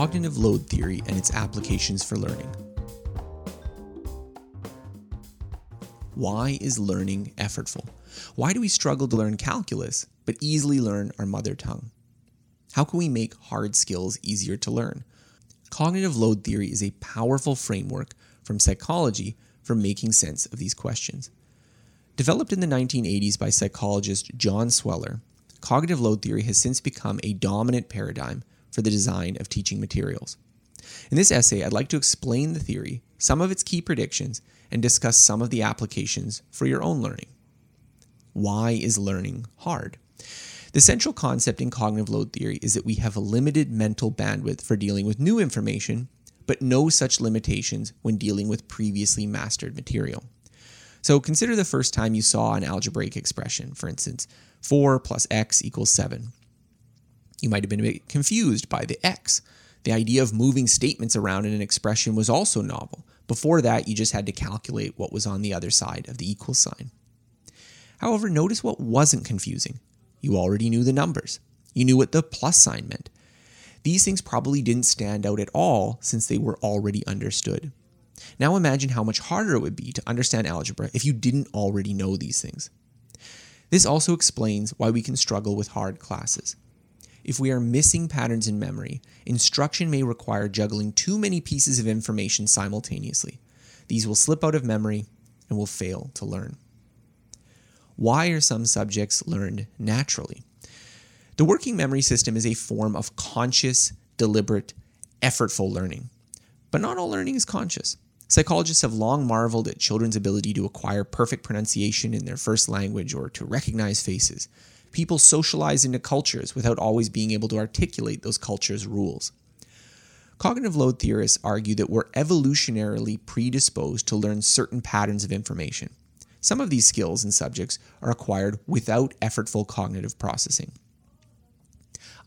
cognitive load theory and its applications for learning. Why is learning effortful? Why do we struggle to learn calculus but easily learn our mother tongue? How can we make hard skills easier to learn? Cognitive load theory is a powerful framework from psychology for making sense of these questions. Developed in the 1980s by psychologist John Sweller, cognitive load theory has since become a dominant paradigm for the design of teaching materials. In this essay, I'd like to explain the theory, some of its key predictions, and discuss some of the applications for your own learning. Why is learning hard? The central concept in cognitive load theory is that we have a limited mental bandwidth for dealing with new information, but no such limitations when dealing with previously mastered material. So consider the first time you saw an algebraic expression, for instance, 4 plus x equals 7. You might have been a bit confused by the x. The idea of moving statements around in an expression was also novel. Before that, you just had to calculate what was on the other side of the equal sign. However, notice what wasn't confusing. You already knew the numbers. You knew what the plus sign meant. These things probably didn't stand out at all since they were already understood. Now imagine how much harder it would be to understand algebra if you didn't already know these things. This also explains why we can struggle with hard classes. If we are missing patterns in memory, instruction may require juggling too many pieces of information simultaneously. These will slip out of memory and will fail to learn. Why are some subjects learned naturally? The working memory system is a form of conscious, deliberate, effortful learning. But not all learning is conscious. Psychologists have long marveled at children's ability to acquire perfect pronunciation in their first language or to recognize faces. People socialize into cultures without always being able to articulate those cultures' rules. Cognitive load theorists argue that we're evolutionarily predisposed to learn certain patterns of information. Some of these skills and subjects are acquired without effortful cognitive processing.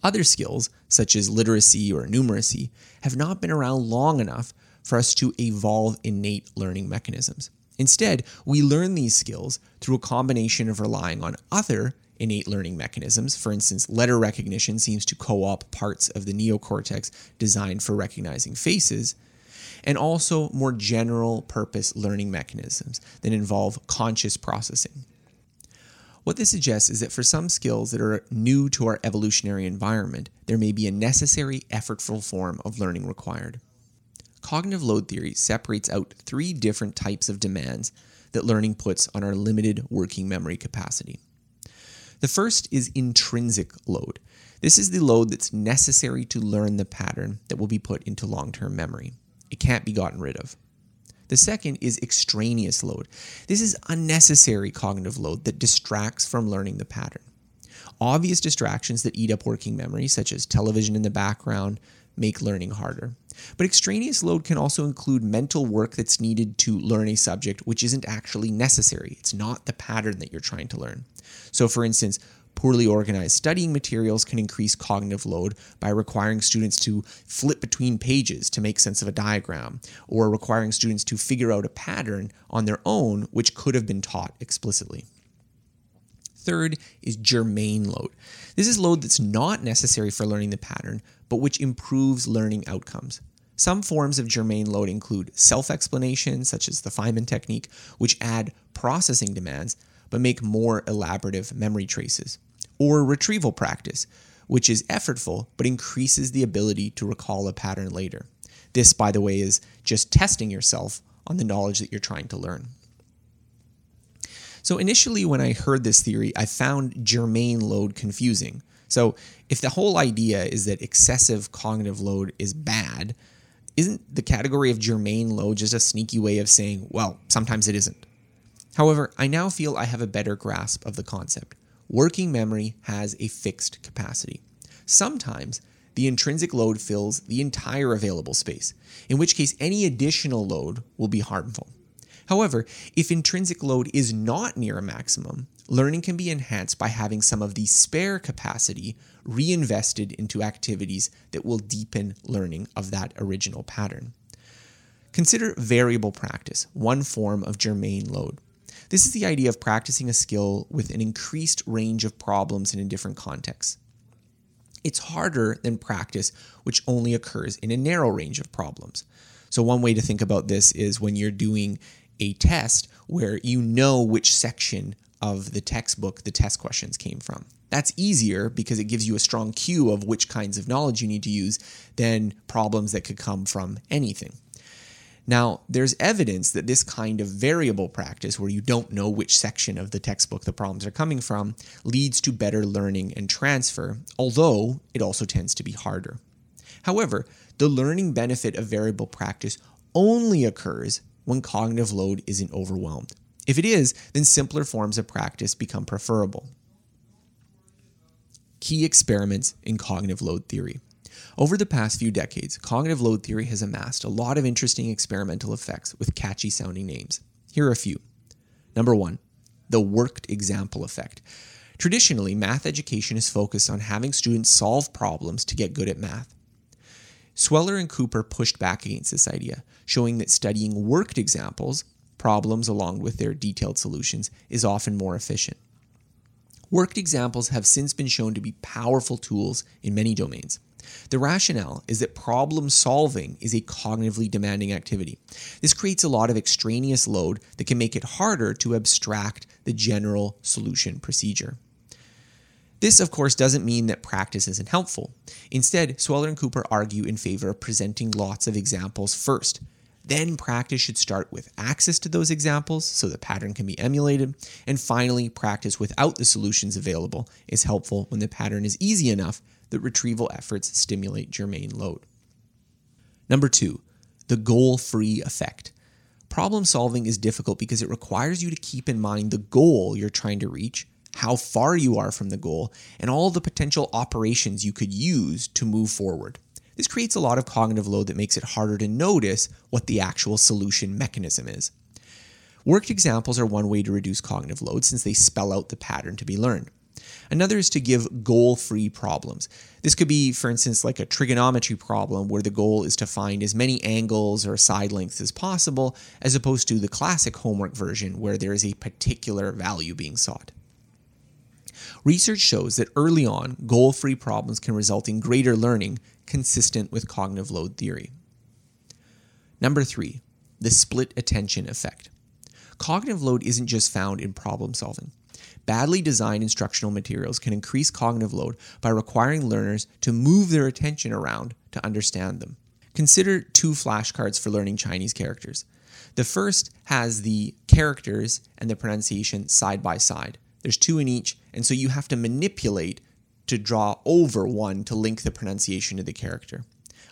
Other skills, such as literacy or numeracy, have not been around long enough for us to evolve innate learning mechanisms. Instead, we learn these skills through a combination of relying on other innate learning mechanisms. For instance, letter recognition seems to co opt parts of the neocortex designed for recognizing faces, and also more general purpose learning mechanisms that involve conscious processing. What this suggests is that for some skills that are new to our evolutionary environment, there may be a necessary, effortful form of learning required. Cognitive load theory separates out three different types of demands that learning puts on our limited working memory capacity. The first is intrinsic load. This is the load that's necessary to learn the pattern that will be put into long term memory. It can't be gotten rid of. The second is extraneous load. This is unnecessary cognitive load that distracts from learning the pattern. Obvious distractions that eat up working memory, such as television in the background, make learning harder. But extraneous load can also include mental work that's needed to learn a subject which isn't actually necessary. It's not the pattern that you're trying to learn. So, for instance, poorly organized studying materials can increase cognitive load by requiring students to flip between pages to make sense of a diagram, or requiring students to figure out a pattern on their own which could have been taught explicitly. Third is germane load. This is load that's not necessary for learning the pattern, but which improves learning outcomes. Some forms of germane load include self explanation, such as the Feynman technique, which add processing demands but make more elaborative memory traces, or retrieval practice, which is effortful but increases the ability to recall a pattern later. This, by the way, is just testing yourself on the knowledge that you're trying to learn. So, initially, when I heard this theory, I found germane load confusing so, if the whole idea is that excessive cognitive load is bad, isn't the category of germane load just a sneaky way of saying, well, sometimes it isn't? However, I now feel I have a better grasp of the concept. Working memory has a fixed capacity. Sometimes the intrinsic load fills the entire available space, in which case any additional load will be harmful. However, if intrinsic load is not near a maximum, learning can be enhanced by having some of the spare capacity reinvested into activities that will deepen learning of that original pattern. Consider variable practice, one form of germane load. This is the idea of practicing a skill with an increased range of problems in different contexts. It's harder than practice, which only occurs in a narrow range of problems. So, one way to think about this is when you're doing a test where you know which section of the textbook the test questions came from. That's easier because it gives you a strong cue of which kinds of knowledge you need to use than problems that could come from anything. Now, there's evidence that this kind of variable practice, where you don't know which section of the textbook the problems are coming from, leads to better learning and transfer, although it also tends to be harder. However, the learning benefit of variable practice only occurs when cognitive load isn't overwhelmed. If it is, then simpler forms of practice become preferable. Key experiments in cognitive load theory. Over the past few decades, cognitive load theory has amassed a lot of interesting experimental effects with catchy sounding names. Here are a few. Number one, the worked example effect. Traditionally, math education is focused on having students solve problems to get good at math. Sweller and Cooper pushed back against this idea, showing that studying worked examples, problems along with their detailed solutions, is often more efficient. Worked examples have since been shown to be powerful tools in many domains. The rationale is that problem solving is a cognitively demanding activity. This creates a lot of extraneous load that can make it harder to abstract the general solution procedure. This, of course, doesn't mean that practice isn't helpful. Instead, Sweller and Cooper argue in favor of presenting lots of examples first. Then practice should start with access to those examples so the pattern can be emulated. And finally, practice without the solutions available is helpful when the pattern is easy enough that retrieval efforts stimulate germane load. Number two, the goal free effect. Problem solving is difficult because it requires you to keep in mind the goal you're trying to reach, how far you are from the goal, and all the potential operations you could use to move forward. This creates a lot of cognitive load that makes it harder to notice what the actual solution mechanism is. Worked examples are one way to reduce cognitive load since they spell out the pattern to be learned. Another is to give goal free problems. This could be, for instance, like a trigonometry problem where the goal is to find as many angles or side lengths as possible, as opposed to the classic homework version where there is a particular value being sought. Research shows that early on, goal free problems can result in greater learning consistent with cognitive load theory. Number three, the split attention effect. Cognitive load isn't just found in problem solving. Badly designed instructional materials can increase cognitive load by requiring learners to move their attention around to understand them. Consider two flashcards for learning Chinese characters. The first has the characters and the pronunciation side by side. There's two in each, and so you have to manipulate to draw over one to link the pronunciation to the character.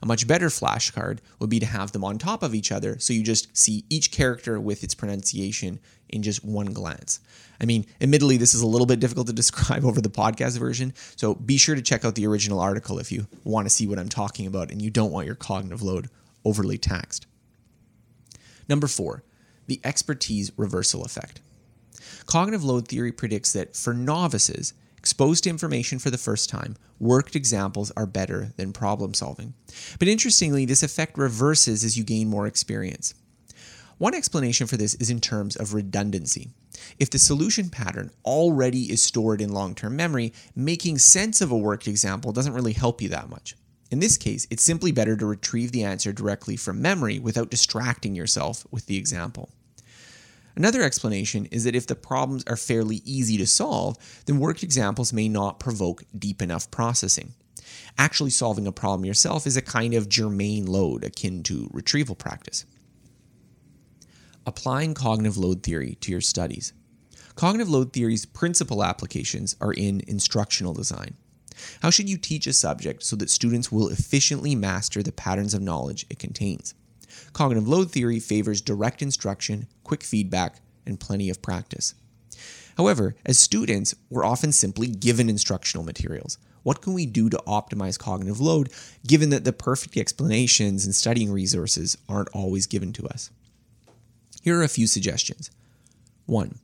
A much better flashcard would be to have them on top of each other so you just see each character with its pronunciation in just one glance. I mean, admittedly, this is a little bit difficult to describe over the podcast version, so be sure to check out the original article if you want to see what I'm talking about and you don't want your cognitive load overly taxed. Number four, the expertise reversal effect. Cognitive load theory predicts that for novices, exposed to information for the first time, worked examples are better than problem solving. But interestingly, this effect reverses as you gain more experience. One explanation for this is in terms of redundancy. If the solution pattern already is stored in long term memory, making sense of a worked example doesn't really help you that much. In this case, it's simply better to retrieve the answer directly from memory without distracting yourself with the example. Another explanation is that if the problems are fairly easy to solve, then worked examples may not provoke deep enough processing. Actually solving a problem yourself is a kind of germane load akin to retrieval practice. Applying cognitive load theory to your studies. Cognitive load theory's principal applications are in instructional design. How should you teach a subject so that students will efficiently master the patterns of knowledge it contains? Cognitive load theory favors direct instruction, quick feedback, and plenty of practice. However, as students, we're often simply given instructional materials. What can we do to optimize cognitive load given that the perfect explanations and studying resources aren't always given to us? Here are a few suggestions. 1.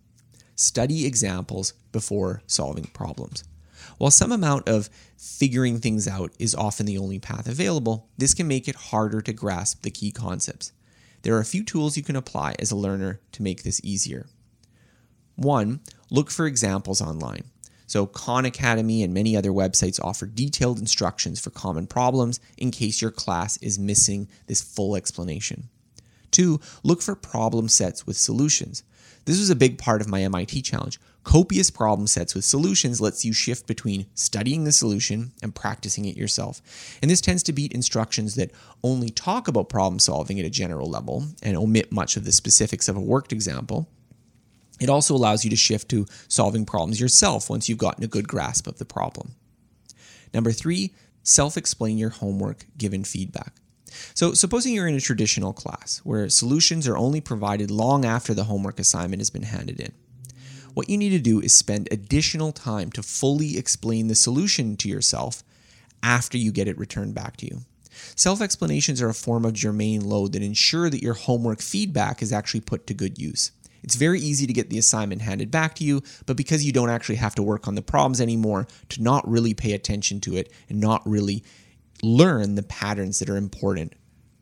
Study examples before solving problems. While some amount of figuring things out is often the only path available, this can make it harder to grasp the key concepts. There are a few tools you can apply as a learner to make this easier. One, look for examples online. So, Khan Academy and many other websites offer detailed instructions for common problems in case your class is missing this full explanation. Two, look for problem sets with solutions. This was a big part of my MIT challenge. Copious problem sets with solutions lets you shift between studying the solution and practicing it yourself. And this tends to beat instructions that only talk about problem solving at a general level and omit much of the specifics of a worked example. It also allows you to shift to solving problems yourself once you've gotten a good grasp of the problem. Number three, self explain your homework given feedback. So, supposing you're in a traditional class where solutions are only provided long after the homework assignment has been handed in. What you need to do is spend additional time to fully explain the solution to yourself after you get it returned back to you. Self explanations are a form of germane load that ensure that your homework feedback is actually put to good use. It's very easy to get the assignment handed back to you, but because you don't actually have to work on the problems anymore, to not really pay attention to it and not really learn the patterns that are important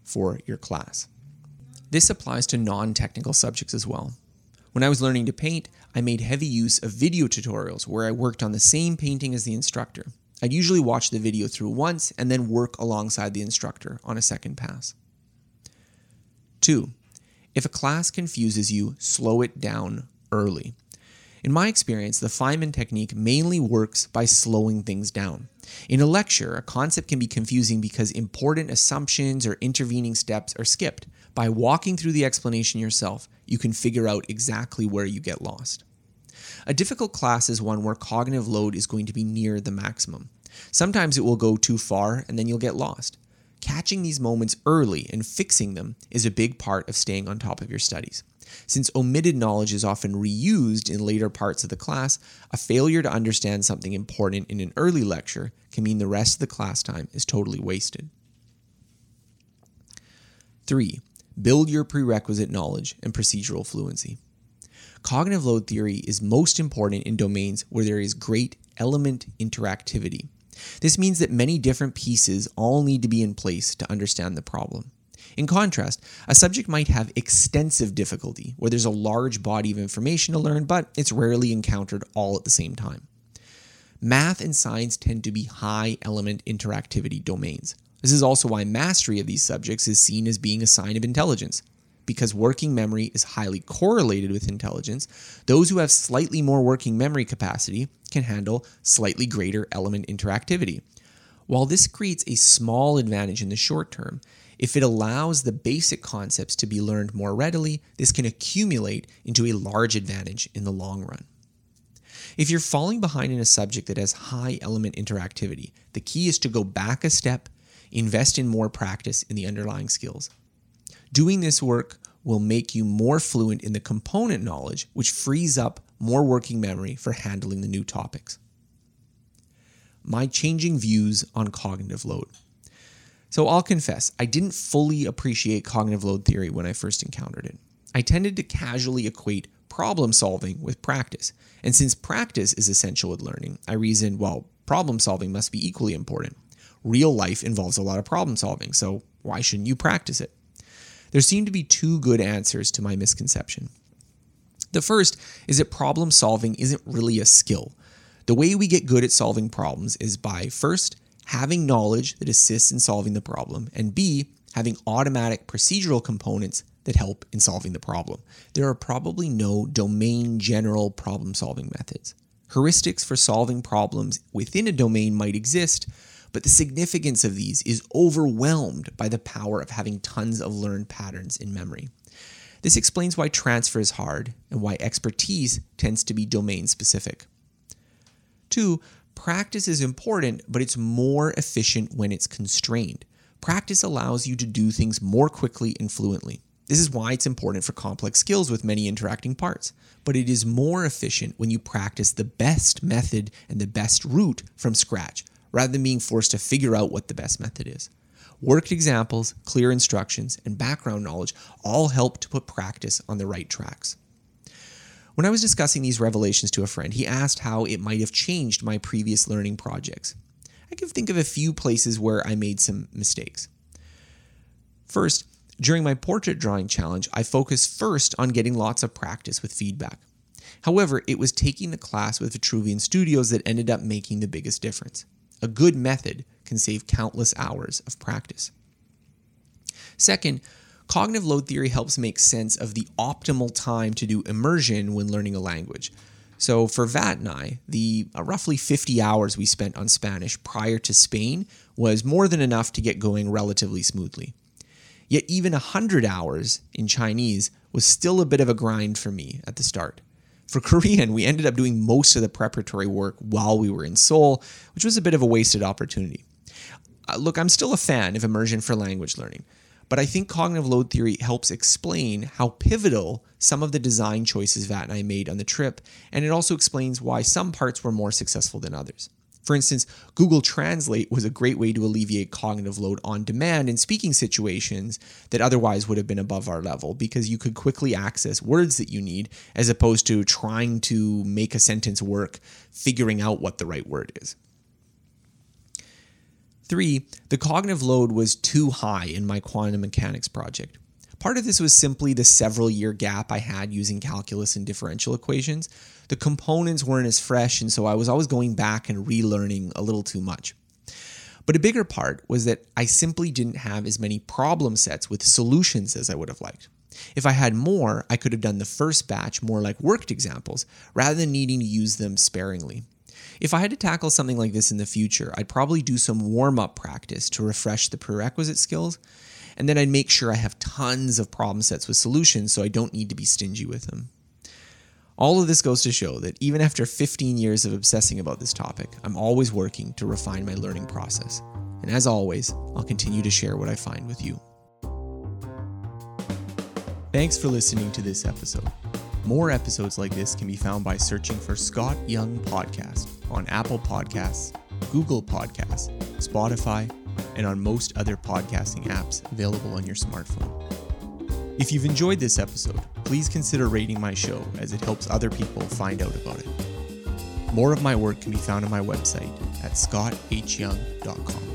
for your class. This applies to non technical subjects as well. When I was learning to paint, I made heavy use of video tutorials where I worked on the same painting as the instructor. I'd usually watch the video through once and then work alongside the instructor on a second pass. Two, if a class confuses you, slow it down early. In my experience, the Feynman technique mainly works by slowing things down. In a lecture, a concept can be confusing because important assumptions or intervening steps are skipped. By walking through the explanation yourself, you can figure out exactly where you get lost. A difficult class is one where cognitive load is going to be near the maximum. Sometimes it will go too far and then you'll get lost. Catching these moments early and fixing them is a big part of staying on top of your studies. Since omitted knowledge is often reused in later parts of the class, a failure to understand something important in an early lecture can mean the rest of the class time is totally wasted. 3. Build your prerequisite knowledge and procedural fluency. Cognitive load theory is most important in domains where there is great element interactivity. This means that many different pieces all need to be in place to understand the problem. In contrast, a subject might have extensive difficulty, where there's a large body of information to learn, but it's rarely encountered all at the same time. Math and science tend to be high element interactivity domains. This is also why mastery of these subjects is seen as being a sign of intelligence. Because working memory is highly correlated with intelligence, those who have slightly more working memory capacity can handle slightly greater element interactivity. While this creates a small advantage in the short term, if it allows the basic concepts to be learned more readily, this can accumulate into a large advantage in the long run. If you're falling behind in a subject that has high element interactivity, the key is to go back a step, invest in more practice in the underlying skills. Doing this work will make you more fluent in the component knowledge, which frees up more working memory for handling the new topics. My changing views on cognitive load. So I'll confess, I didn't fully appreciate cognitive load theory when I first encountered it. I tended to casually equate problem solving with practice. And since practice is essential with learning, I reasoned, well, problem solving must be equally important. Real life involves a lot of problem solving, so why shouldn't you practice it? There seem to be two good answers to my misconception. The first is that problem solving isn't really a skill. The way we get good at solving problems is by first having knowledge that assists in solving the problem, and B, having automatic procedural components that help in solving the problem. There are probably no domain general problem solving methods. Heuristics for solving problems within a domain might exist, but the significance of these is overwhelmed by the power of having tons of learned patterns in memory. This explains why transfer is hard and why expertise tends to be domain specific. Two, Practice is important, but it's more efficient when it's constrained. Practice allows you to do things more quickly and fluently. This is why it's important for complex skills with many interacting parts. But it is more efficient when you practice the best method and the best route from scratch, rather than being forced to figure out what the best method is. Worked examples, clear instructions, and background knowledge all help to put practice on the right tracks. When I was discussing these revelations to a friend, he asked how it might have changed my previous learning projects. I can think of a few places where I made some mistakes. First, during my portrait drawing challenge, I focused first on getting lots of practice with feedback. However, it was taking the class with Vitruvian Studios that ended up making the biggest difference. A good method can save countless hours of practice. Second, cognitive load theory helps make sense of the optimal time to do immersion when learning a language. So for Vat and I, the uh, roughly 50 hours we spent on Spanish prior to Spain was more than enough to get going relatively smoothly. Yet even 100 hours in Chinese was still a bit of a grind for me at the start. For Korean, we ended up doing most of the preparatory work while we were in Seoul, which was a bit of a wasted opportunity. Uh, look, I'm still a fan of immersion for language learning, but I think cognitive load theory helps explain how pivotal some of the design choices Vat and I made on the trip, and it also explains why some parts were more successful than others. For instance, Google Translate was a great way to alleviate cognitive load on demand in speaking situations that otherwise would have been above our level because you could quickly access words that you need as opposed to trying to make a sentence work, figuring out what the right word is. Three, the cognitive load was too high in my quantum mechanics project. Part of this was simply the several year gap I had using calculus and differential equations. The components weren't as fresh, and so I was always going back and relearning a little too much. But a bigger part was that I simply didn't have as many problem sets with solutions as I would have liked. If I had more, I could have done the first batch more like worked examples rather than needing to use them sparingly. If I had to tackle something like this in the future, I'd probably do some warm up practice to refresh the prerequisite skills, and then I'd make sure I have tons of problem sets with solutions so I don't need to be stingy with them. All of this goes to show that even after 15 years of obsessing about this topic, I'm always working to refine my learning process. And as always, I'll continue to share what I find with you. Thanks for listening to this episode. More episodes like this can be found by searching for Scott Young Podcast on Apple Podcasts, Google Podcasts, Spotify, and on most other podcasting apps available on your smartphone. If you've enjoyed this episode, please consider rating my show as it helps other people find out about it. More of my work can be found on my website at scotthyoung.com.